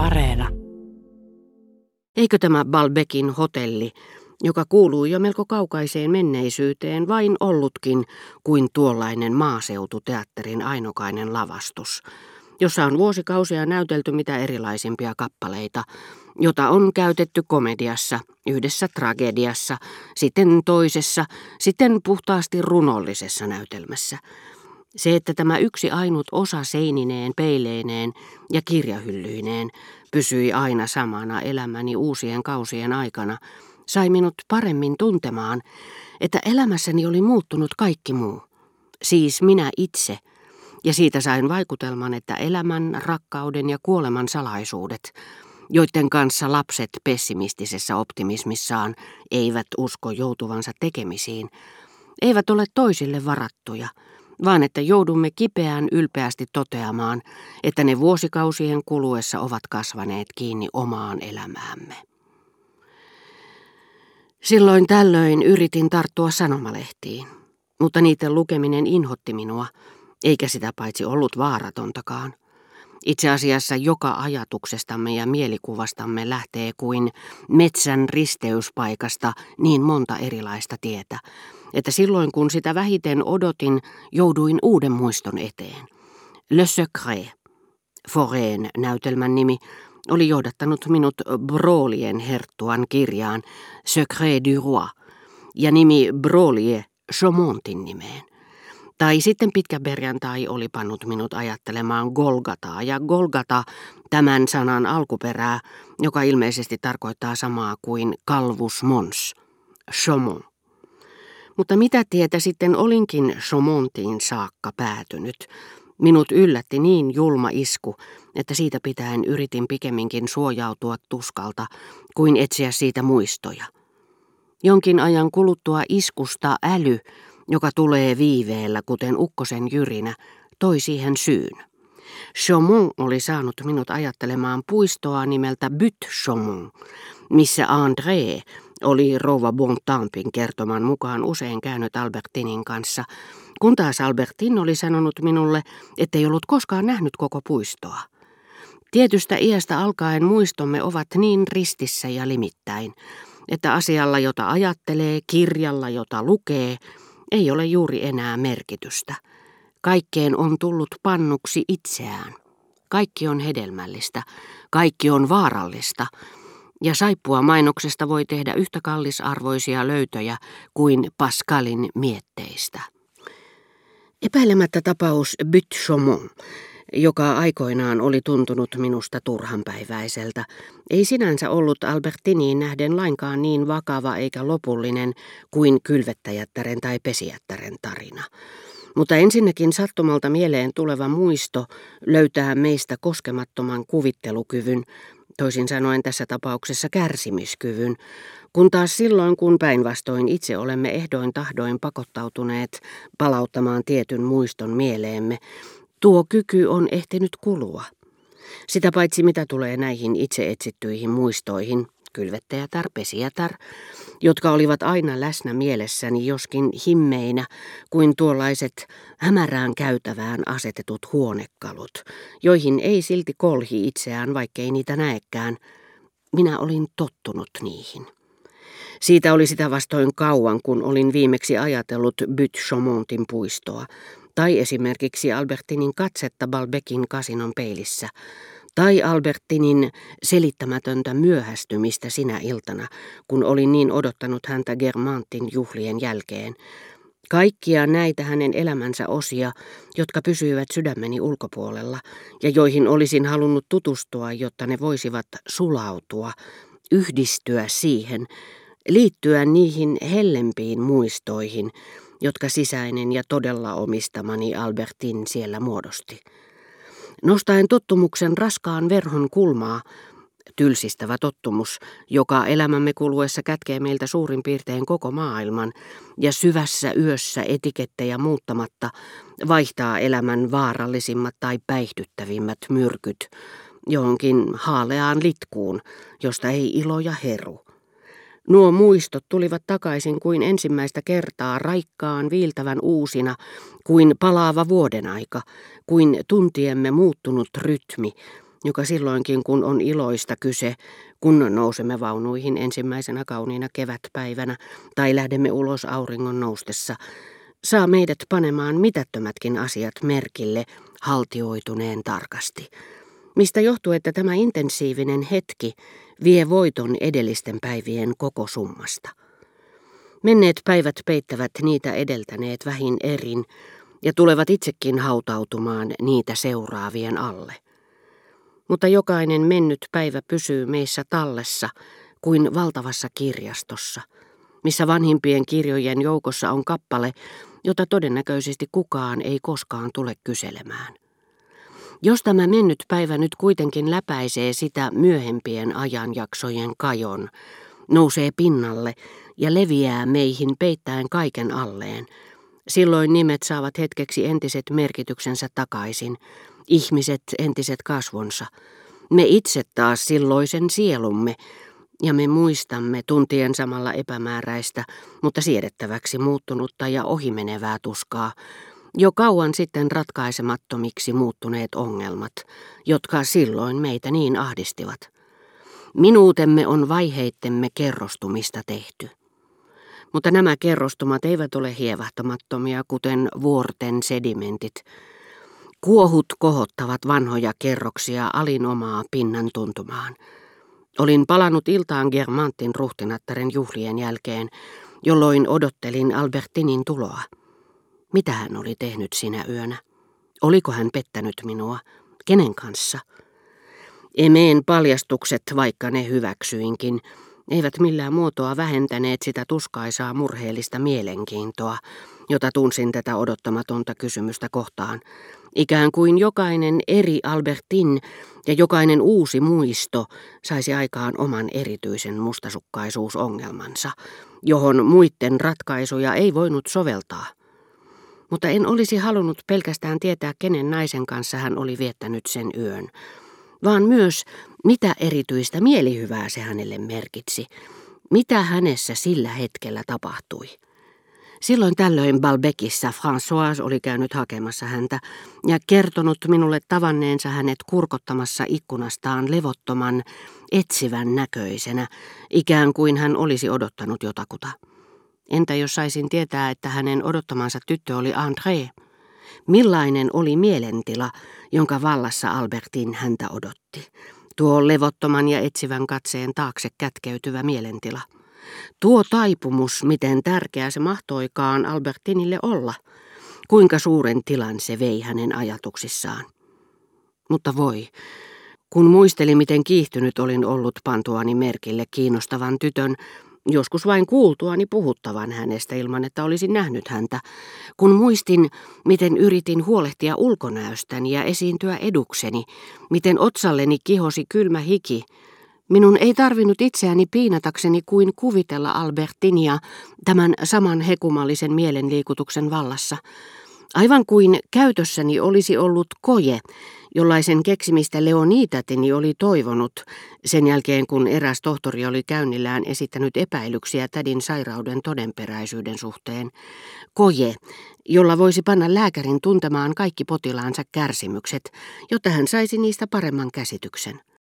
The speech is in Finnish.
Areena. Eikö tämä Balbekin hotelli, joka kuuluu jo melko kaukaiseen menneisyyteen, vain ollutkin kuin tuollainen maaseututeatterin ainokainen lavastus, jossa on vuosikausia näytelty mitä erilaisimpia kappaleita, jota on käytetty komediassa, yhdessä tragediassa, sitten toisessa, sitten puhtaasti runollisessa näytelmässä – se, että tämä yksi ainut osa seinineen, peileineen ja kirjahyllyineen pysyi aina samana elämäni uusien kausien aikana, sai minut paremmin tuntemaan, että elämässäni oli muuttunut kaikki muu. Siis minä itse, ja siitä sain vaikutelman, että elämän, rakkauden ja kuoleman salaisuudet, joiden kanssa lapset pessimistisessä optimismissaan eivät usko joutuvansa tekemisiin, eivät ole toisille varattuja – vaan että joudumme kipeään ylpeästi toteamaan, että ne vuosikausien kuluessa ovat kasvaneet kiinni omaan elämäämme. Silloin tällöin yritin tarttua sanomalehtiin, mutta niiden lukeminen inhotti minua, eikä sitä paitsi ollut vaaratontakaan. Itse asiassa joka ajatuksestamme ja mielikuvastamme lähtee kuin metsän risteyspaikasta niin monta erilaista tietä, että silloin kun sitä vähiten odotin, jouduin uuden muiston eteen. Le Secret, Foreen näytelmän nimi, oli johdattanut minut Brolien herttuan kirjaan Secret du Roi ja nimi Brolie Chaumontin nimeen. Tai sitten pitkä perjantai oli pannut minut ajattelemaan Golgataa ja Golgata tämän sanan alkuperää, joka ilmeisesti tarkoittaa samaa kuin Calvus Mons, Chaumont. Mutta mitä tietä sitten olinkin Somontiin saakka päätynyt? Minut yllätti niin julma isku, että siitä pitäen yritin pikemminkin suojautua tuskalta kuin etsiä siitä muistoja. Jonkin ajan kuluttua iskusta äly, joka tulee viiveellä, kuten ukkosen jyrinä, toi siihen syyn. Chaumont oli saanut minut ajattelemaan puistoa nimeltä Byt Chaumont, missä André oli rouva Bontampin kertoman mukaan usein käynyt Albertinin kanssa, kun taas Albertin oli sanonut minulle, ettei ollut koskaan nähnyt koko puistoa. Tietystä iästä alkaen muistomme ovat niin ristissä ja limittäin, että asialla, jota ajattelee, kirjalla, jota lukee, ei ole juuri enää merkitystä. Kaikkeen on tullut pannuksi itseään. Kaikki on hedelmällistä, kaikki on vaarallista, ja saippua mainoksesta voi tehdä yhtä kallisarvoisia löytöjä kuin Pascalin mietteistä. Epäilemättä tapaus Byt-Chaumont, joka aikoinaan oli tuntunut minusta turhanpäiväiseltä, ei sinänsä ollut Albertiniin nähden lainkaan niin vakava eikä lopullinen kuin kylvettäjättären tai pesijättären tarina. Mutta ensinnäkin sattumalta mieleen tuleva muisto löytää meistä koskemattoman kuvittelukyvyn, toisin sanoen tässä tapauksessa kärsimyskyvyn, kun taas silloin, kun päinvastoin itse olemme ehdoin tahdoin pakottautuneet palauttamaan tietyn muiston mieleemme, tuo kyky on ehtinyt kulua. Sitä paitsi mitä tulee näihin itse etsittyihin muistoihin, kylvettäjätar, pesijätar, jotka olivat aina läsnä mielessäni joskin himmeinä kuin tuollaiset hämärään käytävään asetetut huonekalut, joihin ei silti kolhi itseään, vaikkei niitä näekään. Minä olin tottunut niihin. Siitä oli sitä vastoin kauan, kun olin viimeksi ajatellut Byt Chaumontin puistoa, tai esimerkiksi Albertinin katsetta Balbekin kasinon peilissä, tai Albertinin selittämätöntä myöhästymistä sinä iltana, kun olin niin odottanut häntä Germantin juhlien jälkeen. Kaikkia näitä hänen elämänsä osia, jotka pysyivät sydämeni ulkopuolella ja joihin olisin halunnut tutustua, jotta ne voisivat sulautua, yhdistyä siihen, liittyä niihin hellempiin muistoihin, jotka sisäinen ja todella omistamani Albertin siellä muodosti. Nostaen tottumuksen raskaan verhon kulmaa, tylsistävä tottumus, joka elämämme kuluessa kätkee meiltä suurin piirtein koko maailman, ja syvässä yössä etikettejä muuttamatta vaihtaa elämän vaarallisimmat tai päihdyttävimmät myrkyt johonkin haaleaan litkuun, josta ei ilo ja heru. Nuo muistot tulivat takaisin kuin ensimmäistä kertaa raikkaan viiltävän uusina, kuin palaava vuodenaika, kuin tuntiemme muuttunut rytmi, joka silloinkin kun on iloista kyse, kun nousemme vaunuihin ensimmäisenä kauniina kevätpäivänä tai lähdemme ulos auringon noustessa, saa meidät panemaan mitättömätkin asiat merkille haltioituneen tarkasti. Mistä johtuu, että tämä intensiivinen hetki vie voiton edellisten päivien koko summasta. Menneet päivät peittävät niitä edeltäneet vähin erin ja tulevat itsekin hautautumaan niitä seuraavien alle. Mutta jokainen mennyt päivä pysyy meissä tallessa kuin valtavassa kirjastossa, missä vanhimpien kirjojen joukossa on kappale, jota todennäköisesti kukaan ei koskaan tule kyselemään. Jos tämä mennyt päivä nyt kuitenkin läpäisee sitä myöhempien ajanjaksojen kajon, nousee pinnalle ja leviää meihin peittäen kaiken alleen, silloin nimet saavat hetkeksi entiset merkityksensä takaisin, ihmiset entiset kasvonsa, me itse taas silloisen sielumme, ja me muistamme tuntien samalla epämääräistä, mutta siedettäväksi muuttunutta ja ohimenevää tuskaa, jo kauan sitten ratkaisemattomiksi muuttuneet ongelmat, jotka silloin meitä niin ahdistivat. Minuutemme on vaiheittemme kerrostumista tehty. Mutta nämä kerrostumat eivät ole hievahtamattomia, kuten vuorten sedimentit. Kuohut kohottavat vanhoja kerroksia alinomaa pinnan tuntumaan. Olin palannut iltaan Germantin ruhtinattaren juhlien jälkeen, jolloin odottelin Albertinin tuloa. Mitä hän oli tehnyt sinä yönä? Oliko hän pettänyt minua? Kenen kanssa? Emeen paljastukset, vaikka ne hyväksyinkin, eivät millään muotoa vähentäneet sitä tuskaisaa murheellista mielenkiintoa, jota tunsin tätä odottamatonta kysymystä kohtaan. Ikään kuin jokainen eri Albertin ja jokainen uusi muisto saisi aikaan oman erityisen mustasukkaisuusongelmansa, johon muiden ratkaisuja ei voinut soveltaa. Mutta en olisi halunnut pelkästään tietää, kenen naisen kanssa hän oli viettänyt sen yön, vaan myös, mitä erityistä mielihyvää se hänelle merkitsi, mitä hänessä sillä hetkellä tapahtui. Silloin tällöin Balbekissa François oli käynyt hakemassa häntä ja kertonut minulle tavanneensa hänet kurkottamassa ikkunastaan levottoman, etsivän näköisenä, ikään kuin hän olisi odottanut jotakuta. Entä jos saisin tietää, että hänen odottamansa tyttö oli André? Millainen oli mielentila, jonka vallassa Albertin häntä odotti? Tuo levottoman ja etsivän katseen taakse kätkeytyvä mielentila. Tuo taipumus, miten tärkeä se mahtoikaan Albertinille olla. Kuinka suuren tilan se vei hänen ajatuksissaan. Mutta voi, kun muistelin, miten kiihtynyt olin ollut pantuani merkille kiinnostavan tytön, joskus vain kuultuani puhuttavan hänestä ilman, että olisin nähnyt häntä, kun muistin, miten yritin huolehtia ulkonäöstäni ja esiintyä edukseni, miten otsalleni kihosi kylmä hiki, Minun ei tarvinnut itseäni piinatakseni kuin kuvitella Albertinia tämän saman hekumallisen mielenliikutuksen vallassa. Aivan kuin käytössäni olisi ollut koje, jollaisen keksimistä Leonitatini oli toivonut, sen jälkeen kun eräs tohtori oli käynnillään esittänyt epäilyksiä tädin sairauden todenperäisyyden suhteen. Koje, jolla voisi panna lääkärin tuntemaan kaikki potilaansa kärsimykset, jotta hän saisi niistä paremman käsityksen.